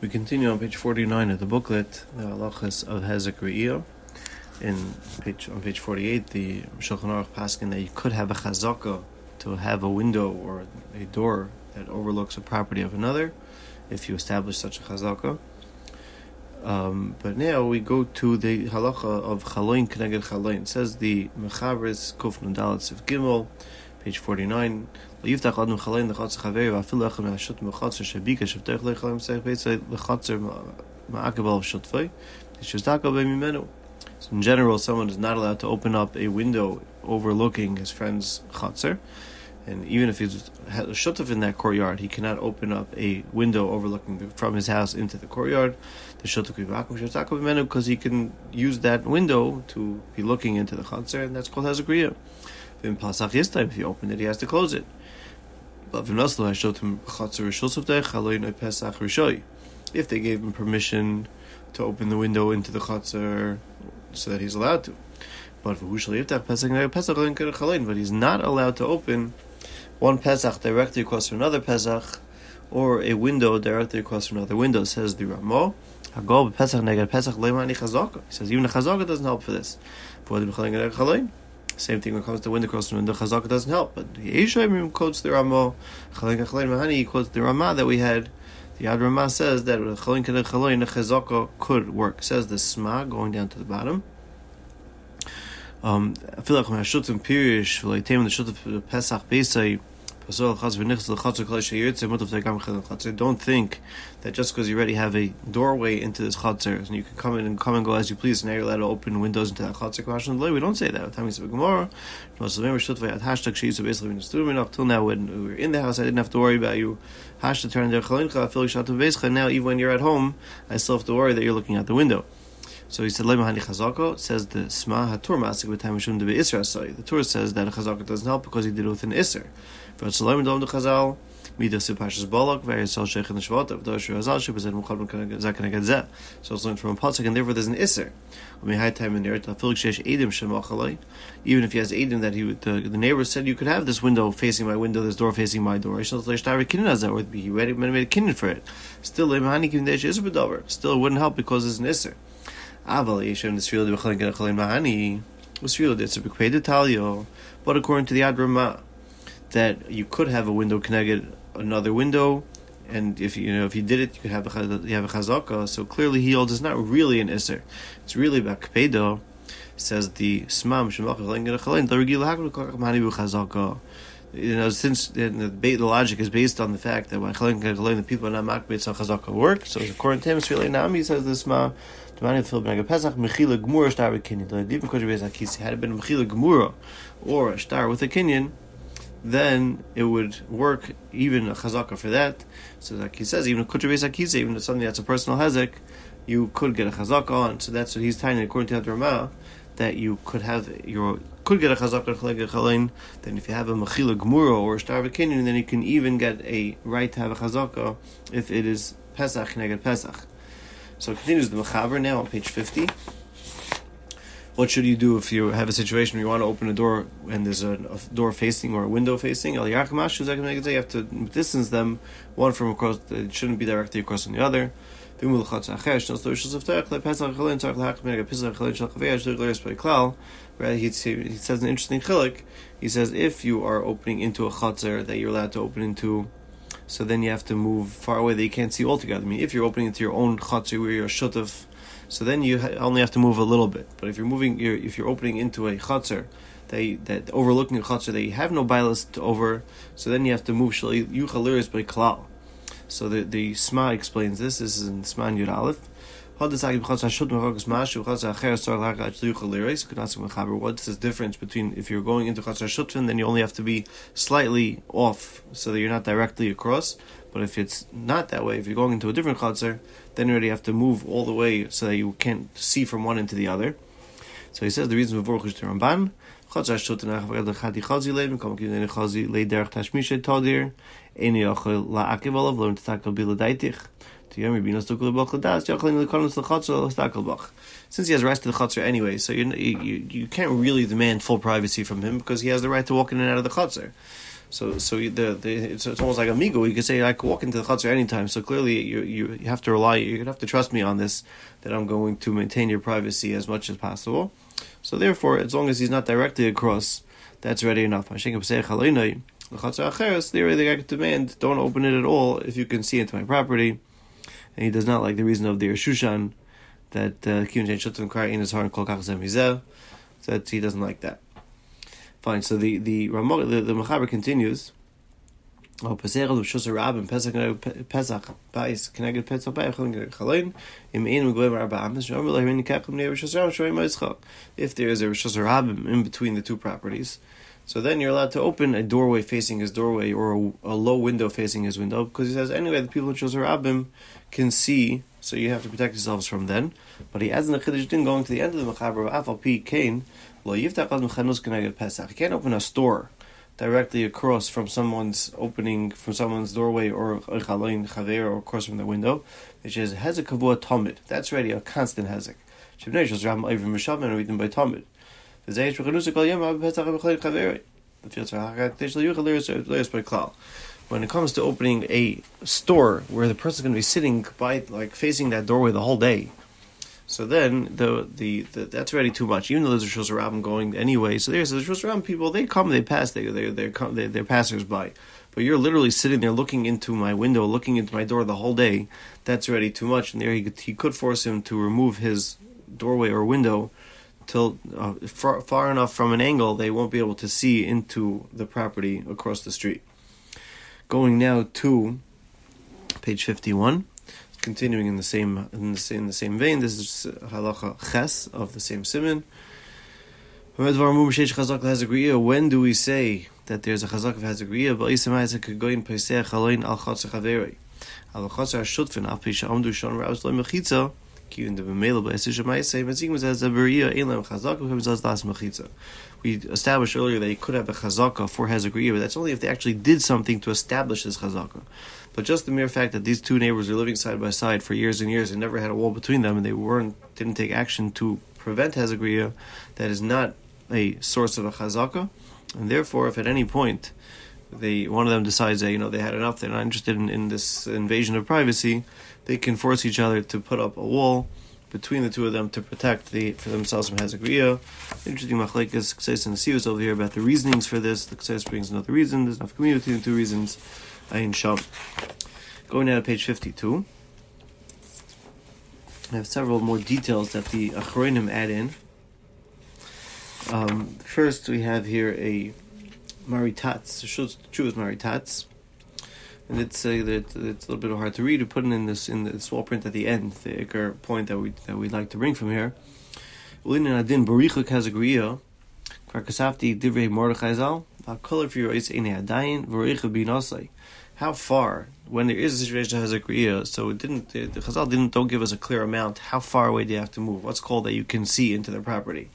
We continue on page 49 of the booklet, the halachas of Hezek Re'iyah. In page, on page 48, the Shulchan Aruch paskin that you could have a chazaka to have a window or a door that overlooks a property of another if you establish such a chazaka. Um, but now we go to the halacha of chaloin keneged chaloin. It says the Mechaberis Kuf of Gimel, page 49. So in general, someone is not allowed to open up a window overlooking his friend's chatzar. And even if he's has a shutuf in that courtyard, he cannot open up a window overlooking the, from his house into the courtyard. The shutuf because he can use that window to be looking into the chatzar, and that's called hazakriya. If you open it, he has to close it. But If they gave him permission to open the window into the chutzner so that he's allowed to. But but he's not allowed to open one Pesach directly across from another Pesach or a window directly across from another window, says the Ramo. He says even the chazaka doesn't help for this. Same thing when it comes to window cross window chazaka doesn't help. But the Yeshayim quotes the Ramo, Chalin Chalin Mahani quotes the Rama that we had. The Ad Rama says that Chalin Chalin Chalin the chazaka could work. Says the Sma going down to the bottom. Um, I feel like when I shoot some pirish, like the shoot of Pesach Pesach don't think that just because you already have a doorway into this chatzar and you can come in and come and go as you please, and now you're allowed to open windows into that chatzar. We don't say that. Till now, when we were in the house, I didn't have to worry about you. Now, even when you're at home, I still have to worry that you're looking out the window. So he said, Lemahani Chazako says the Sma Hatur Masik with Mishum de Isra The Torah says that a Chazaka doesn't help because he did it with an Isser. But Shalom Dom Chazal, Midas Pashas Balak, Varisal Sheikh the Shvat, of Dosh Razal, Shibazet Mukhab Zakanagadzeh. So it's learned from a Pasuk, and therefore there's an Isser. Even if he has Edim that he would, the, the neighbor said you could have this window facing my window, this door facing my door. Or he made a Kinin for it. Still, Still, it wouldn't help because it's an Isser. Aval Yeshem Nisril B'Chalin Mahani but according to the Adrama, that you could have a window connected another window, and if you know if you did it, you could have a you have a chazaka. So clearly, he holds is not really an iser. It's really about kapedo. Says the smam the regila hakul chazaka you know, since the, the, logic is based on the fact that when the people are not makbet on chazaka work, so according to him, it's really Nami says this ma. Had it been mechila gemura or a star with a kinyan, then it would work even a chazaka for that. So like he says, even a kutra beis even something that's a personal hezek, you could get a chazaka on. So that's what he's telling according to the Ramah, that you could have your could get a chazak chalain, then if you have a mechila gemura or a star of then you can even get a right to have a chazaka if it is Pesach neged Pesach. So continues the mechaber now on page fifty. What should you do if you have a situation where you want to open a door and there's a, a door facing or a window facing? You have to distance them one from across. It shouldn't be directly across from the other. He he says an interesting chilik. He says if you are opening into a chatzar that you're allowed to open into, so then you have to move far away that you can't see altogether. I mean, if you're opening into your own chatzar where you're shutaf, so then you only have to move a little bit. But if you're moving, if you're opening into a chatzar that, that overlooking a chatzar that you have no to over, so then you have to move yuchaliris by klal. So the the Sma explains this. This is in Sma Yud Aleph. What's the difference between if you're going into Chatzar Shutfin, then you only have to be slightly off so that you're not directly across. But if it's not that way, if you're going into a different Chatzar, then you already have to move all the way so that you can't see from one into the other. So he says the reason for Vorchush to Ramban, since he has rest to the chutzner anyway, so you, you you can't really demand full privacy from him because he has the right to walk in and out of the chutzner. So, so the, the it's, it's almost like a amigo. You could say I could walk into the chutzner anytime. So clearly, you, you you have to rely. You have to trust me on this that I'm going to maintain your privacy as much as possible. So therefore, as long as he's not directly across, that's ready enough. There, the Khatza Akher is the only thing I could demand don't open it at all if you can see into my property, and he does not like the reason of the Shushan that uh, Kiyun Chen Shutzim cry in his heart and Kol Kach That he doesn't like that. Fine. So the the Ramah, the, the Mechaber continues. Oh, Pesach of Shus Rab Pesach Pesach Bais Pesach Bais Chalein Im Ein Megoyim Arba Amis Yitzchak. If there is a Shus Rab in between the two properties, so then you're allowed to open a doorway facing his doorway or a, a low window facing his window because he says anyway the people in Shus Rabim can see, so you have to protect yourselves from then. But he adds in the Chiddush going to the end of the Mechaber of Afal Pi Kain Lo Pesach. You can't open a store directly across from someone's opening from someone's doorway or chalain chaver or across from the window, which is hezek kavua tamid. That's already a constant hezek. Shibnei by klal. When it comes to opening a store where the person's going to be sitting by, like facing that doorway the whole day, so then the, the, the that's already too much. Even though there's a Shos Rabbim going anyway, so there's a Shos Rabbim people. They come, they pass, they they they're they're, they're passersby. But you're literally sitting there looking into my window, looking into my door the whole day. That's already too much. And there he, he could force him to remove his doorway or window till uh, far, far enough from an angle they won't be able to see into the property across the street. Going now to page fifty-one continuing in the same in the in the same vein. This is halacha ches of the same simon. When do we say that there's a chazak of hazagriya? We established earlier that he could have a chazaka for Hezagriya, but that's only if they actually did something to establish this chazaka. But just the mere fact that these two neighbors are living side by side for years and years and never had a wall between them, and they weren't didn't take action to prevent Hezagriya, that is not a source of a chazaka, and therefore, if at any point they one of them decides that you know they had enough, they're not interested in, in this invasion of privacy, they can force each other to put up a wall between the two of them to protect the for themselves from Hezagriya. Interesting machlekes Kseis and Siyus over here about the reasonings for this. The Kseis brings another reason. There's enough community between two reasons. Ayin Sham. Going now to page fifty-two. I have several more details that the Achronim add in. Um, first, we have here a Maritatz, is Maritatz and it's uh, it's a little bit hard to read. We put it in this in the small print at the end. The ikar point that we that we'd like to bring from here. Adin divrei. V'hakoler for your adayin barichu binasai. How far when there is a situation that has a so it didn't the, the Chazal didn't don't give us a clear amount. How far away do you have to move? What's called that you can see into the property.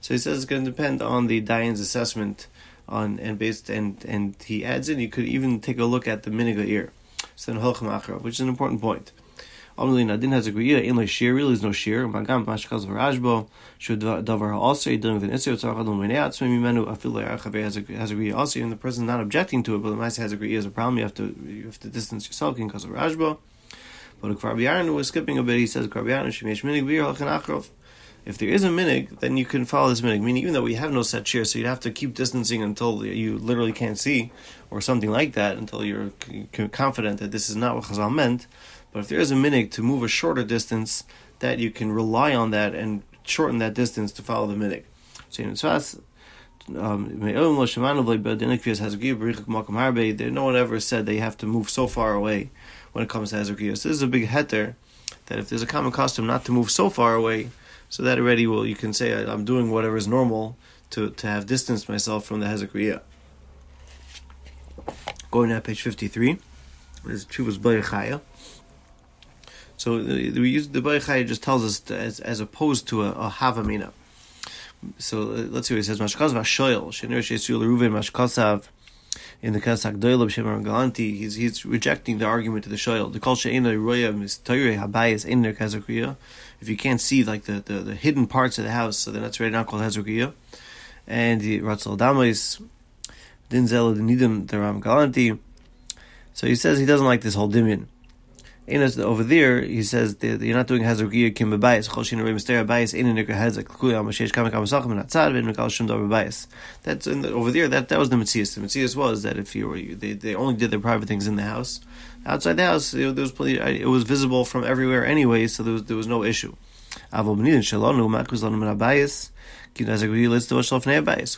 So he says it's going to depend on the Dayan's assessment on and based and and he adds in you could even take a look at the miniga ear, so which is an important point. Omli Nadin has agreed in like shear really is no shear. Magam mashkaz v'rashbo should davar also dealing with an issue tzarchad l'menei atzmei mimenu afil le'archaver has has agreed also and the person not objecting to it, but the ma'aseh has agreed is a problem. You have to you have to distance yourself because of rashbo. But a Kvar was skipping a bit. He says Kvar B'Yarin shemesh minig b'yir halchan achrov. If there is a minig, then you can follow this minig. Meaning, even though we have no set shear, so you'd have to keep distancing until you literally can't see, or something like that, until you're confident that this is not what Chazal meant. But if there is a minig to move a shorter distance, that you can rely on that and shorten that distance to follow the minig. So in Tzvas, um, no one ever said they have to move so far away when it comes to Hazakiyah. So this is a big heter that if there's a common custom not to move so far away, so that already will you can say I'm doing whatever is normal to, to have distanced myself from the Hezekriya. Going to page 53, is Chuvas Bayachaya. So we use the Bayachaya just tells us as, as opposed to a, a Havamina. So uh, let's see what he says. Mashkaz Vashoyel, Shenir Shesul Ruven Mashkasav in the Kasak Doyle of Shemar Galanti, he's he's rejecting the argument of the Shoyel. The Kol She'ena Roya Mistoyre Habayis in their Kazakriya. If you can't see like the, the, the, hidden parts of the house, so then that's already not called Hazakriya. And the Ratzal Damais Dinzel Nidim the Ram Galanti. So he says he doesn't like this whole dimion. Over there, he says that you're not doing Hazargiya Kim Bebayis, Choshin Ray Mysteria Bayis, in Hazak, and Atzad, Shum Bayis. That's in the, over there, that, that was the Metzias. The Metzias was that if you were, they, they only did their private things in the house. Outside the house, there was plenty, it was visible from everywhere anyway, so there was, there was no issue. Who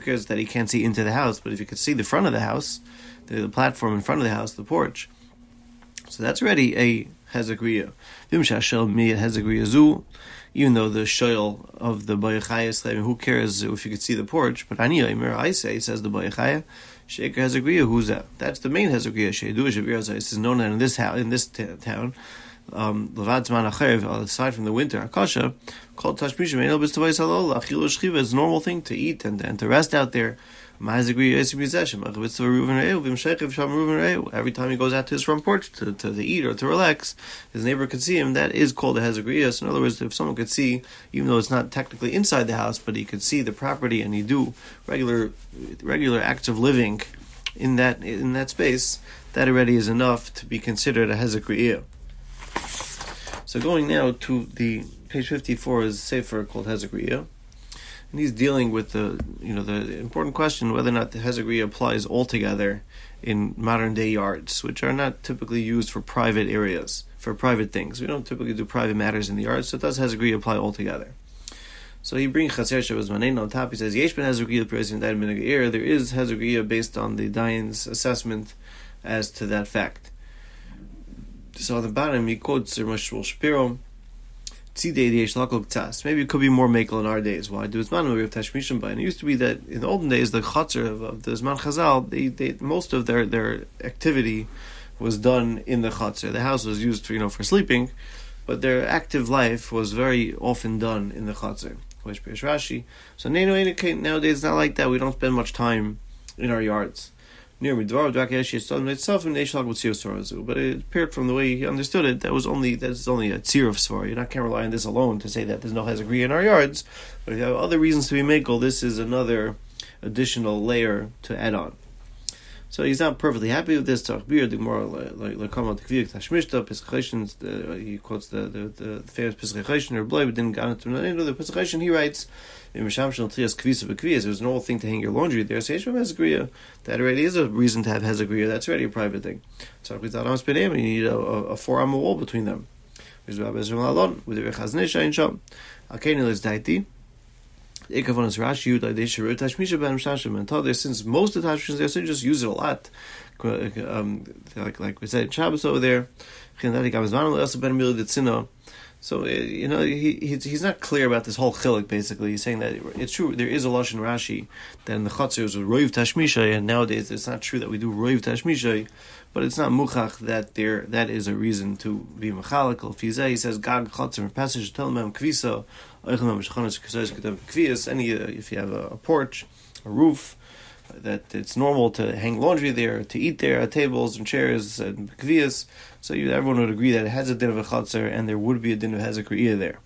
cares that he can't see into the house, but if you could see the front of the house, the, the platform in front of the house, the porch, so that's already a hezekriya. Even though the shoyl of the bayachayas, I mean, who cares if you could see the porch? But ani I say says the bayachaya. Sheikh hezekriya, who's that? That's the main hezekriya. Sheidu shavir This is known in this house, in this t- town. Um, aside from the winter, Akasha, called Tashmisha, It's a normal thing to eat and, and to rest out there. Every time he goes out to his front porch to, to, to eat or to relax, his neighbor could see him. That is called a hezagrias. In other words, if someone could see, even though it's not technically inside the house, but he could see the property and he do regular regular acts of living in that in that space, that already is enough to be considered a hezagriya. So going now to the page fifty four is a sefer called hezagriya and he's dealing with the you know the important question whether or not the Hezagri applies altogether in modern day yards, which are not typically used for private areas, for private things. We don't typically do private matters in the yards, so does Hezagri apply altogether? So he brings Chaser Shabbos Manein on top. He says Yesh ben Hezagri the president died There is Hezagri based on the Dayan's assessment as to that fact. So on the bottom he quotes Ramesh Shapiro Maybe it could be more makel in our days. Why do Zman we have Tashmishim by? And it used to be that in the olden days, the Chatzar of, of the Zman Chazal, they, they, most of their, their activity was done in the Chatzar. The house was used for, you know, for sleeping, but their active life was very often done in the Chatzar. Rashi. So nowadays it's not like that. We don't spend much time in our yards near Midvar itself in Nash Log with Tiroswarazo. But it appeared from the way he understood it that was only that's only a tzir of svar. You not can't rely on this alone to say that there's no hezagri in our yards. But if you have other reasons to be makel, this is another additional layer to add on. So he's not perfectly happy with this. Tachbir, the more uh, like like Tashmishta, Pesachation, uh, he quotes the the, the famous Pesachation or but didn't get into the. He writes in Misham Shal Trias Kvisa Bekviyas, there's an old thing to hang your laundry there. So Yeshua Hezagriya, that already is a reason to have Hezagriya. That's already a private thing. So you need a, a, a four arm wall between them. With the Rechaznesha in. Ikavon Rashi Yud Adesha Tashmisha Ben Mishashim and Tade. Since most of the Tashmisha there, so just use it a lot. Um, like like we said, Shabbos over there. So uh, you know he he's, not clear about this whole chilik. Basically, he's saying that it's true. There is a lashon Rashi that in the chutzner a roiv tashmishay, and nowadays it's not true that we do roiv tashmishay, but it's not muchach that there that is a reason to be mechalical. If he says gag chutzner passage tell him kvisa, any uh, if you have a, a porch, a roof that it's normal to hang laundry there, to eat there at tables and chairs and kvias. So you, everyone would agree that it has a din of a chatzar and there would be a din of hezekriya there.